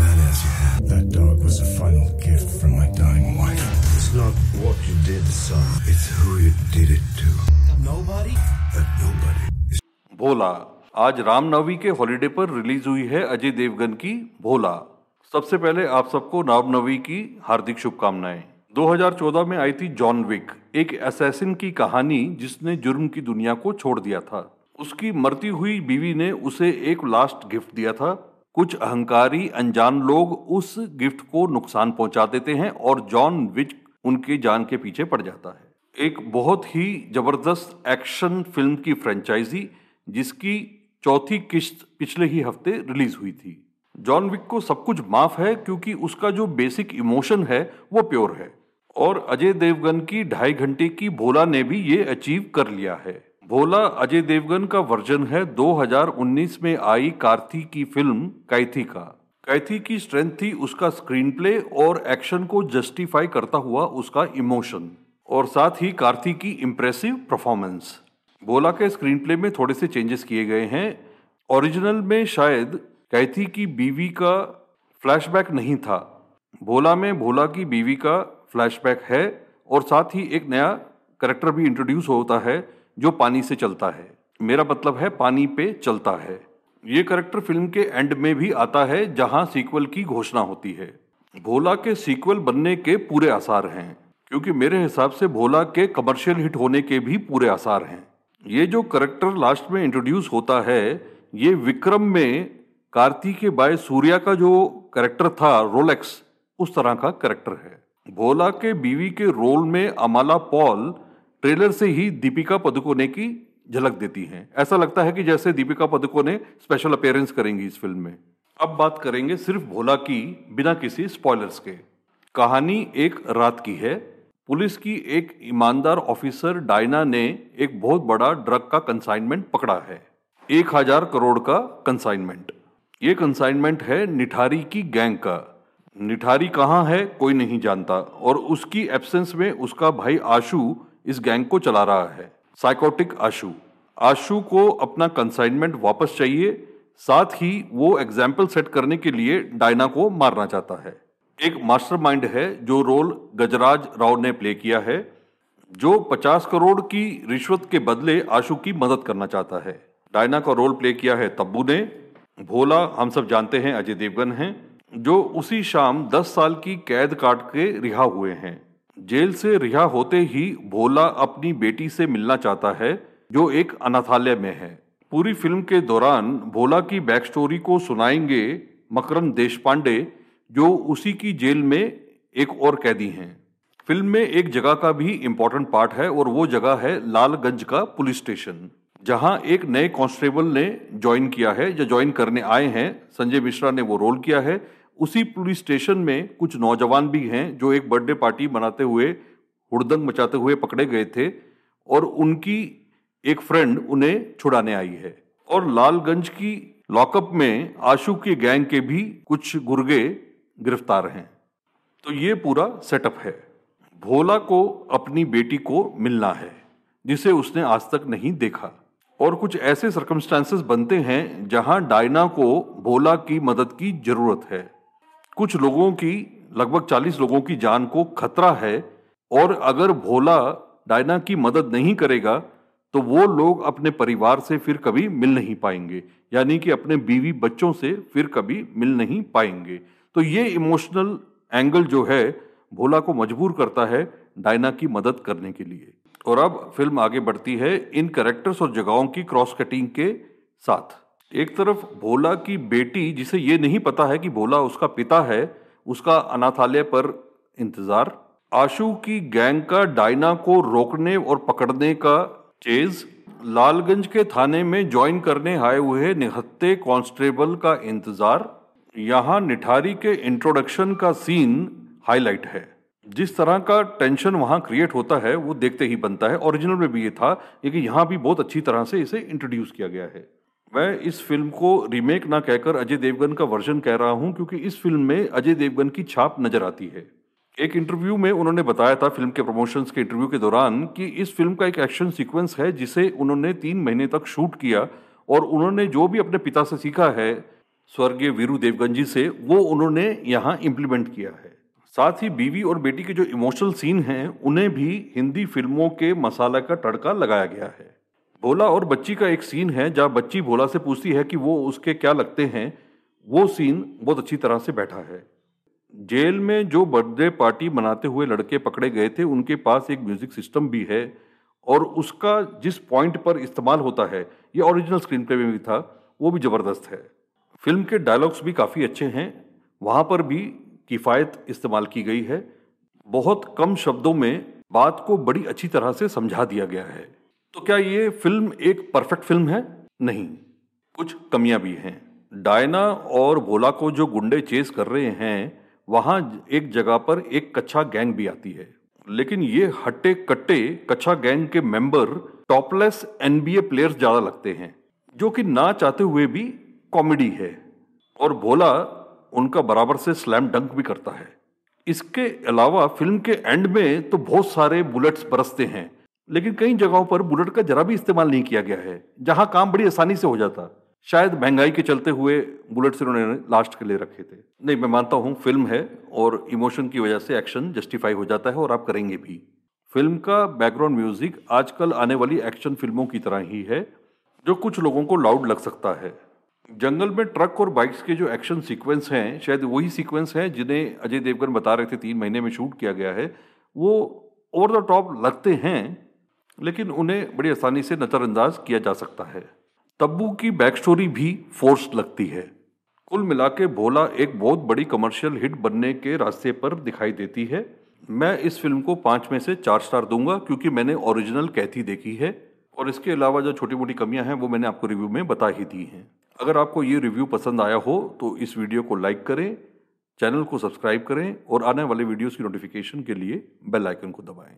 bad as you have. That dog was a final gift from my dying wife. It's not what you did, son. It's who you did it to. Nobody? That nobody is भोला आज रामनवमी के holiday पर release हुई है अजय देवगन की भोला सबसे पहले आप सबको रामनवमी की हार्दिक शुभकामनाएँ 2014 में आई थी जॉन विक एक असैसिन की कहानी जिसने जुर्म की दुनिया को छोड़ दिया था उसकी मरती हुई बीवी ने उसे एक लास्ट गिफ्ट दिया था कुछ अहंकारी अनजान लोग उस गिफ्ट को नुकसान पहुँचा देते हैं और जॉन विच उनके जान के पीछे पड़ जाता है। एक बहुत ही ज़बरदस्त एक्शन फ़िल्म की फ्रेंचाइजी, जिसकी चौथी किस्त पिछले ही हफ़्ते रिलीज़ हुई थी। जॉन विक को सब कुछ माफ़ है क्योंकि उसका जो बेसिक इमोशन है, वो प्योर है। और अजय देवगन की ढाई घंटे की भोला ने भी ये अचीव कर लिया है। भोला अजय देवगन का वर्जन है 2019 में आई कार्थी की फ़िल्म कैथी का। कैथी की स्ट्रेंथ थी उसका स्क्रीन प्ले और एक्शन को जस्टिफाई करता हुआ उसका इमोशन और साथ ही कार्थी की इम्प्रेसिव परफॉर्मेंस भोला के स्क्रीन प्ले में थोड़े से चेंजेस किए गए हैं। ओरिजिनल में शायद कैथी की बीवी का फ्लैशबैक नहीं था। भोला में भोला की बीवी का फ्लैशबैक है और साथ ही एक नया करेक्टर भी इंट्रोड्यूस होता है। जो पानी से चलता है। मेरा मतलब है, पानी पे चलता है। ये करेक्टर फ़िल्म के एंड में भी आता है, जहाँ सीक्वल की घोषणा होती है। भोला के सीक्वल बनने के पूरे आसार हैं, क्योंकि मेरे हिसाब से भोला के कमर्शियल हिट होने के भी पूरे आसार हैं। ये जो करेक्टर लास्ट में इंट्रोड्यूस होता है, ये विक्रम में कार्ती के बाय सूर्या का जो करेक्टर था रोलेक्स उस तरह का करेक्टर है। भोला के बीवी के रोल में अमाला पॉल ट्रेलर से ही दीपिका पदुकोणे की झलक देती हैं। ऐसा लगता है कि जैसे दीपिका पदुकोणे स्पेशल अपेयरेंस करेंगी इस फ़िल्म में। अब बात करेंगे सिर्फ़ भोला की, बिना किसी स्पॉयलर्स के। कहानी एक रात की है। पुलिस की एक ईमानदार ऑफिसर डायना ने एक बहुत बड़ा ड्रग का कंसाइनमेंट पकड़ा है। एक हज़ार करोड़ का कंसाइनमेंट ये कंसाइनमेंट है निठारी की गैंग का। निठारी कहाँ है कोई नहीं जानता और उसकी एब्सेंस में उसका भाई आशु इस गैंग को चला रहा है। साइकोटिक आशु। आशु को अपना कंसाइनमेंट वापस चाहिए, साथ ही वो एग्ज़ाम्पल सेट करने के लिए डायना को मारना चाहता है। एक मास्टरमाइंड है जो रोल गजराज राव ने प्ले किया है, जो 50 करोड़ की रिश्वत के बदले आशु की मदद करना चाहता है। डायना का रोल प्ले किया है तब्बू ने। भोला, हम सब जानते हैं, अजय देवगन हैं, जो उसी शाम 10 साल की कैद काट के रिहा हुए हैं। जेल से रिहा होते ही भोला अपनी बेटी से मिलना चाहता है, जो एक अनाथालय में है। पूरी फ़िल्म के दौरान भोला की बैक स्टोरी को सुनाएँगे मकरंद देशपांडे, जो उसी की जेल में एक और कैदी हैं। फ़िल्म में एक जगह का भी इम्पोर्टेंट पार्ट है और वो जगह है लालगंज का पुलिस स्टेशन, जहाँ एक नए कांस्टेबल ने ज्वाइन किया है। या ज्वाइन करने आए हैं, संजय मिश्रा ने वो रोल किया है। उसी पुलिस स्टेशन में कुछ नौजवान भी हैं जो एक बर्थडे पार्टी मनाते हुए, हुड़दंग मचाते हुए पकड़े गए थे और उनकी एक फ्रेंड उन्हें छुड़ाने आई है। और लालगंज की लॉकअप में आशु के गैंग के भी कुछ गुर्गे गिरफ़्तार हैं। तो ये पूरा सेटअप है। भोला को, अपनी बेटी को मिलना है, जिसे उसने आज तक नहीं देखा। और कुछ ऐसे सर्कमस्टांसेस बनते हैं जहाँ डायना को भोला की मदद की ज़रूरत है। कुछ लोगों की, लगभग 40 लोगों की जान को खतरा है और अगर भोला डायना की मदद नहीं करेगा तो वो लोग अपने परिवार से फिर कभी मिल नहीं पाएँगे। यानी कि अपने बीवी बच्चों से फिर कभी मिल नहीं पाएँगे। तो ये इमोशनल एंगल जो है, भोला को मजबूर करता है डायना की मदद करने के लिए। और अब फ़िल्म आगे बढ़ती है इन करेक्टर्स और जगहों की क्रॉस कटिंग के साथ। एक तरफ़ भोला की बेटी, जिसे ये नहीं पता है कि भोला उसका पिता है, उसका अनाथालय पर इंतज़ार। आशु की गैंग का डायना को रोकने और पकड़ने का चेज। लालगंज के थाने में ज्वाइन करने आए हुए निहत्ते कांस्टेबल का इंतज़ार। यहाँ निठारी के इंट्रोडक्शन का सीन हाईलाइट है। जिस तरह का टेंशन वहाँ क्रिएट होता है, वो देखते ही बनता है। ओरिजिनल में भी ये था, लेकिन यहाँ भी बहुत अच्छी तरह से इसे इंट्रोड्यूस किया गया है। मैं इस फ़िल्म को रीमेक ना कहकर अजय देवगन का वर्जन कह रहा हूँ, क्योंकि इस फ़िल्म में अजय देवगन की छाप नज़र आती है। एक इंटरव्यू में उन्होंने बताया था फ़िल्म के प्रमोशंस के इंटरव्यू के दौरान कि इस फ़िल्म का एक एक्शन सीक्वेंस है, जिसे उन्होंने तीन महीने तक शूट किया और उन्होंने जो भी अपने पिता से सीखा है, स्वर्गीय वीरू देवगन जी से, वो उन्होंने यहाँ इम्प्लीमेंट किया है। साथ ही बीवी और बेटी के जो इमोशनल सीन हैं, उन्हें भी हिंदी फ़िल्मों के मसाला का तड़का लगाया गया है। भोला और बच्ची का एक सीन है, जहाँ बच्ची भोला से पूछती है कि वो उसके क्या लगते हैं, वो सीन बहुत अच्छी तरह से बैठा है। जेल में जो बर्थडे पार्टी मनाते हुए लड़के पकड़े गए थे, उनके पास एक म्यूज़िक सिस्टम भी है और उसका जिस पॉइंट पर इस्तेमाल होता है, ये ओरिजिनल स्क्रीन प्ले में भी था, वो भी ज़बरदस्त है। फ़िल्म के डायलॉग्स भी काफ़ी अच्छे हैं, वहाँ पर भी किफ़ायत इस्तेमाल की गई है। बहुत कम शब्दों में बात को बड़ी अच्छी तरह से समझा दिया गया है। तो क्या ये फ़िल्म एक परफेक्ट फ़िल्म है? नहीं। कुछ कमियाँ भी हैं। डायना और भोला को जो गुंडे चेस कर रहे हैं, वहाँ एक जगह पर एक कच्चा गैंग भी आती है। लेकिन ये हट्टे कट्टे कच्चा गैंग के मेंबर, टॉपलेस एनबीए प्लेयर्स ज़्यादा लगते हैं, जो कि ना चाहते हुए भी कॉमेडी है। और भोला उनका बराबर से स्लैम डंक भी करता है। इसके अलावा फ़िल्म के एंड में तो बहुत सारे बुलेट्स बरसते हैं। लेकिन कई जगहों पर बुलेट का जरा भी इस्तेमाल नहीं किया गया है, जहाँ काम बड़ी आसानी से हो जाता। शायद महँगाई के चलते हुए बुलेट से उन्होंने लास्ट के लिए रखे थे। नहीं, मैं मानता हूँ फ़िल्म है और इमोशन की वजह से एक्शन जस्टिफाई हो जाता है और आप करेंगे भी। फ़िल्म का बैकग्राउंड म्यूज़िक आजकल आने वाली एक्शन फ़िल्मों की तरह ही है, जो कुछ लोगों को लाउड लग सकता है। जंगल में ट्रक और बाइक्स के जो एक्शन सीक्वेंस हैं, शायद वही सीक्वेंस हैं जिन्हें अजय देवगन बता रहे थे तीन महीने में शूट किया गया है, वो ओवर द टॉप लगते हैं लेकिन उन्हें बड़ी आसानी से नज़रअंदाज किया जा सकता है। तब्बू की बैक स्टोरी भी फोर्स लगती है। कुल मिला के भोला एक बहुत बड़ी कमर्शियल हिट बनने के रास्ते पर दिखाई देती है। मैं इस फ़िल्म को पाँच में से चार स्टार दूँगा क्योंकि मैंने ओरिजिनल कैथी देखी है और इसके अलावा जो छोटी मोटी कमियाँ हैं वो मैंने आपको रिव्यू में बता ही दी हैं। अगर आपको ये रिव्यू पसंद आया हो तो इस वीडियो को लाइक करें चैनल को सब्सक्राइब करें और आने वाले वीडियोस की नोटिफिकेशन के लिए बेल आइकन को दबाएँ।